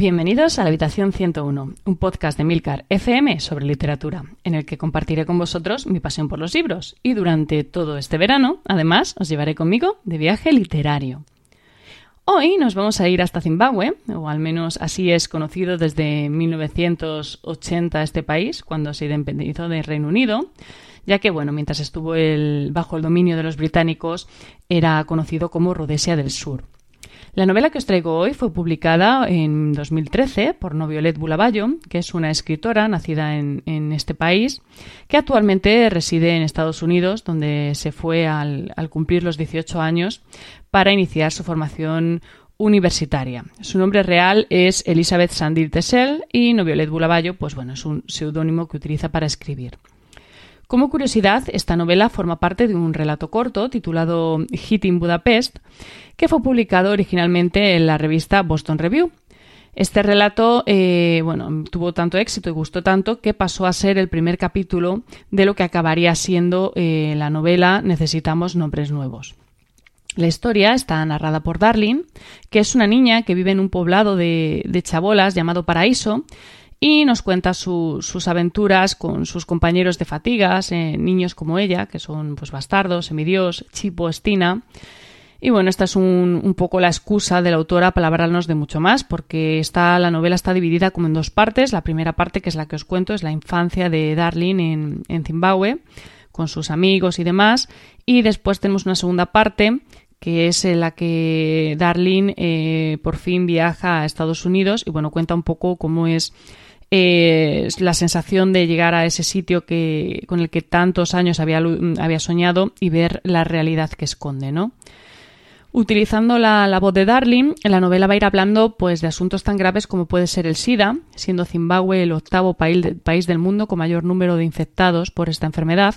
Bienvenidos a la Habitación 101, un podcast de Milcar FM sobre literatura, en el que compartiré con vosotros mi pasión por los libros y durante todo este verano, además, os llevaré conmigo de viaje literario. Hoy nos vamos a ir hasta Zimbabue, o al menos así es conocido desde 1980 este país, cuando se independizó del Reino Unido, ya que, bueno, mientras estuvo bajo el dominio de los británicos, era conocido como Rhodesia del Sur. La novela que os traigo hoy fue publicada en 2013 por Noviolet Bulabayo, que es una escritora nacida en, este país, que actualmente reside en Estados Unidos, donde se fue al, cumplir los 18 años para iniciar su formación universitaria. Su nombre real es Elizabeth Sandil Tessel y Noviolet Bulabayo, pues bueno, es un seudónimo que utiliza para escribir. Como curiosidad, esta novela forma parte de un relato corto titulado Hit in Budapest, que fue publicado originalmente en la revista Boston Review. Este relato eh, bueno, tuvo tanto éxito y gustó tanto que pasó a ser el primer capítulo de lo que acabaría siendo eh, la novela Necesitamos nombres nuevos. La historia está narrada por Darlene, que es una niña que vive en un poblado de chabolas llamado Paraíso y nos cuenta sus aventuras con sus compañeros de fatigas, eh, niños como ella, que son pues bastardos, semidios, Chipo, Estina. Y bueno, esta es un, poco la excusa de la autora para hablarnos de mucho más, porque está, la novela está dividida como en dos partes. La primera parte, que es la que os cuento, es la infancia de Darlene en, en Zimbabue, con sus amigos y demás. Y después tenemos una segunda parte, que es en la que Darlene eh, por fin viaja a Estados Unidos y bueno, cuenta un poco cómo es la sensación de llegar a ese sitio que, con el que tantos años había, había soñado y ver la realidad que esconde, ¿no? Utilizando la, voz de Darling, la novela va a ir hablando pues, de asuntos tan graves como puede ser el SIDA, siendo Zimbabue el octavo país del mundo con mayor número de infectados por esta enfermedad,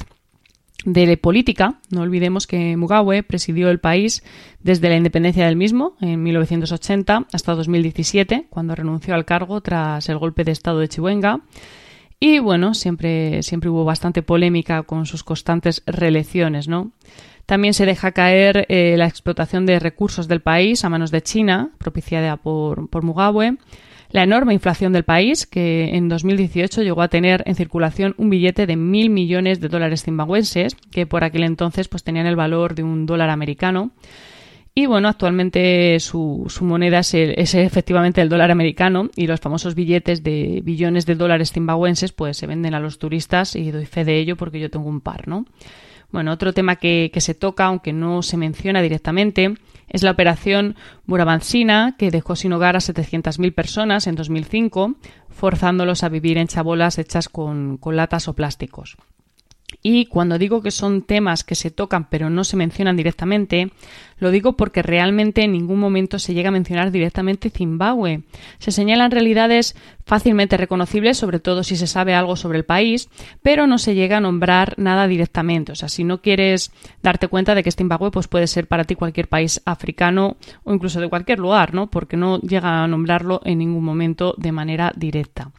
de política. No olvidemos que Mugabe presidió el país desde la independencia del mismo, en 1980, hasta 2017, cuando renunció al cargo tras el golpe de Estado de Chihuahua. Y bueno, siempre, siempre hubo bastante polémica con sus constantes reelecciones, ¿no? También se deja caer eh, la explotación de recursos del país a manos de China, propiciada por, por Mugabe la enorme inflación del país, que en 2018 llegó a tener en circulación un billete de mil millones de dólares zimbabuenses, que por aquel entonces pues, tenían el valor de un dólar americano. Y bueno, actualmente su, moneda es, efectivamente el dólar americano y los famosos billetes de billones de dólares zimbabuenses pues se venden a los turistas y doy fe de ello porque yo tengo un par, ¿no? Bueno, otro tema que, se toca, aunque no se menciona directamente, es la operación Muravancina, que dejó sin hogar a 700.000 personas en 2005, forzándolos a vivir en chabolas hechas con latas o plásticos. Y cuando digo que son temas que se tocan pero no se mencionan directamente, lo digo porque realmente en ningún momento se llega a mencionar directamente Zimbabue. Se señalan realidades fácilmente reconocibles, sobre todo si se sabe algo sobre el país, pero no se llega a nombrar nada directamente. O sea, si no quieres darte cuenta de que Zimbabue pues puede ser para ti cualquier país africano o incluso de cualquier lugar, ¿no? Porque no llega a nombrarlo en ningún momento de manera directa.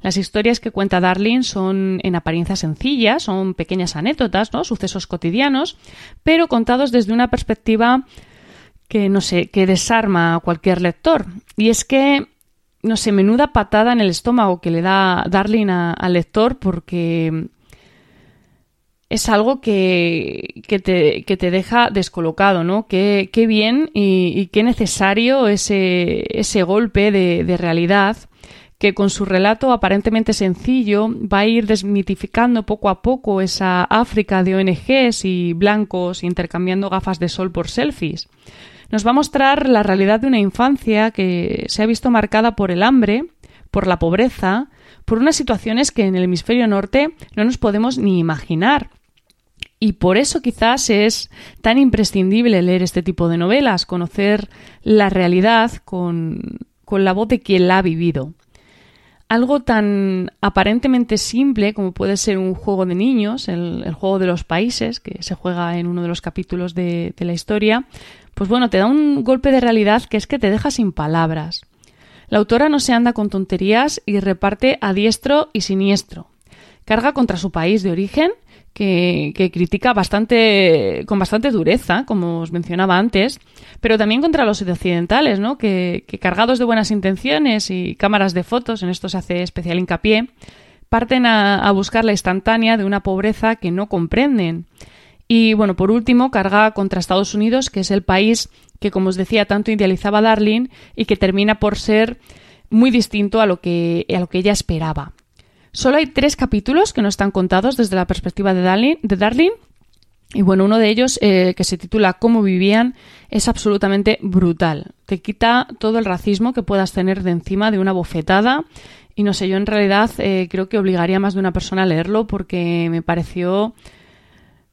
Las historias que cuenta Darling son en apariencia sencillas, son pequeñas anécdotas, ¿no? sucesos cotidianos, pero contados desde una perspectiva que no sé, que desarma a cualquier lector. Y es que, no sé, menuda patada en el estómago que le da Darling al lector porque es algo que, que, te, que, te, deja descolocado, ¿no? Qué, qué bien y, qué necesario ese, ese golpe de realidad que con su relato aparentemente sencillo va a ir desmitificando poco a poco esa África de ONGs y blancos intercambiando gafas de sol por selfies. Nos va a mostrar la realidad de una infancia que se ha visto marcada por el hambre, por la pobreza, por unas situaciones que en el hemisferio norte no nos podemos ni imaginar. Y por eso quizás es tan imprescindible leer este tipo de novelas, conocer la realidad con, con la voz de quien la ha vivido algo tan aparentemente simple como puede ser un juego de niños, el, juego de los países, que se juega en uno de los capítulos de, la historia, pues bueno, te da un golpe de realidad que es que te deja sin palabras. La autora no se anda con tonterías y reparte a diestro y siniestro. Carga contra su país de origen, que, critica bastante, con bastante dureza, como os mencionaba antes, pero también contra los occidentales, ¿no? Que, cargados de buenas intenciones y cámaras de fotos, en esto se hace especial hincapié, parten a, buscar la instantánea de una pobreza que no comprenden. Y bueno, por último, carga contra Estados Unidos, que es el país que, como os decía, tanto idealizaba Darling y que termina por ser muy distinto a lo que, a lo que ella esperaba. Solo hay tres capítulos que no están contados desde la perspectiva de Darling, y bueno, uno de ellos, eh, que se titula Cómo vivían, es absolutamente brutal. Te quita todo el racismo que puedas tener de encima de una bofetada. Y no sé, yo en realidad eh, creo que obligaría más de una persona a leerlo porque me pareció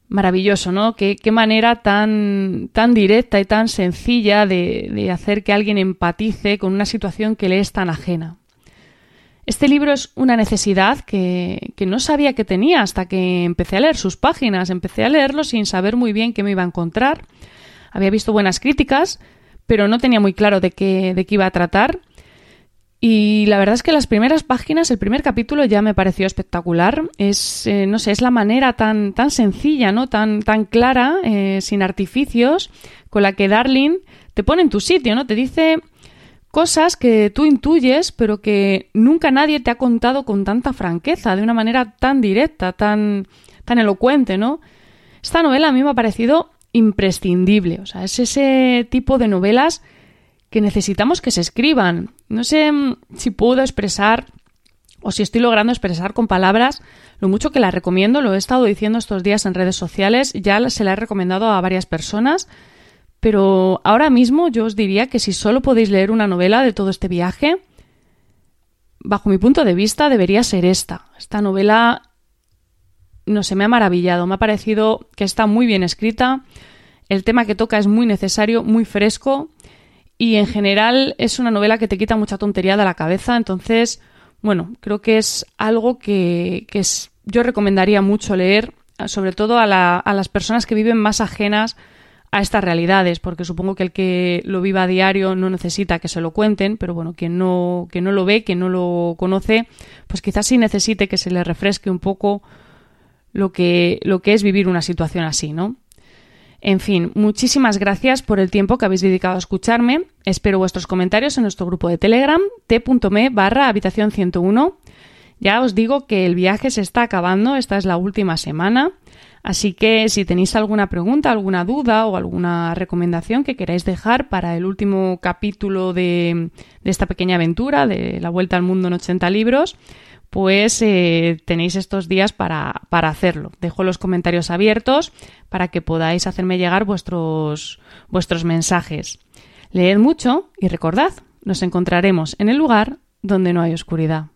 maravilloso, ¿no? Qué, manera tan, tan directa y tan sencilla de hacer que alguien empatice con una situación que le es tan ajena. Este libro es una necesidad que, no sabía que tenía hasta que empecé a leer sus páginas. Empecé a leerlo sin saber muy bien qué me iba a encontrar. Había visto buenas críticas, pero no tenía muy claro de qué, de qué iba a tratar. Y la verdad es que las primeras páginas, el primer capítulo ya me pareció espectacular. Es, eh, no sé, es la manera tan, tan sencilla, ¿no? Tan, tan clara, eh, sin artificios, con la que Darling te pone en tu sitio, ¿no? Te dice cosas que tú intuyes, pero que nunca nadie te ha contado con tanta franqueza, de una manera tan directa, tan, tan elocuente, ¿no? Esta novela a mí me ha parecido imprescindible, o sea, es ese tipo de novelas que necesitamos que se escriban. No sé mm, si puedo expresar o si estoy logrando expresar con palabras lo mucho que la recomiendo, lo he estado diciendo estos días en redes sociales, ya se la he recomendado a varias personas pero ahora mismo yo os diría que si solo podéis leer una novela de todo este viaje, bajo mi punto de vista debería ser esta. Esta novela, no se me ha maravillado, me ha parecido que está muy bien escrita, el tema que toca es muy necesario, muy fresco y en general es una novela que te quita mucha tontería de la cabeza, entonces, bueno, creo que es algo que, yo recomendaría mucho leer, sobre todo a, a las personas que viven más ajenas a estas realidades, porque supongo que el que lo viva a diario no necesita que se lo cuenten, pero bueno, quien no, que no lo ve, quien no lo conoce, pues quizás sí necesite que se le refresque un poco lo que, lo que es vivir una situación así, ¿no? En fin, muchísimas gracias por el tiempo que habéis dedicado a escucharme. Espero vuestros comentarios en nuestro grupo de Telegram, t.me barra habitación 101. Ya os digo que el viaje se está acabando, esta es la última semana. Así que si tenéis alguna pregunta, alguna duda o alguna recomendación que queráis dejar para el último capítulo de, esta pequeña aventura de la vuelta al mundo en 80 libros, pues eh, tenéis estos días para, para, hacerlo. Dejo los comentarios abiertos para que podáis hacerme llegar vuestros, vuestros mensajes. Leed mucho y recordad, nos encontraremos en el lugar donde no hay oscuridad.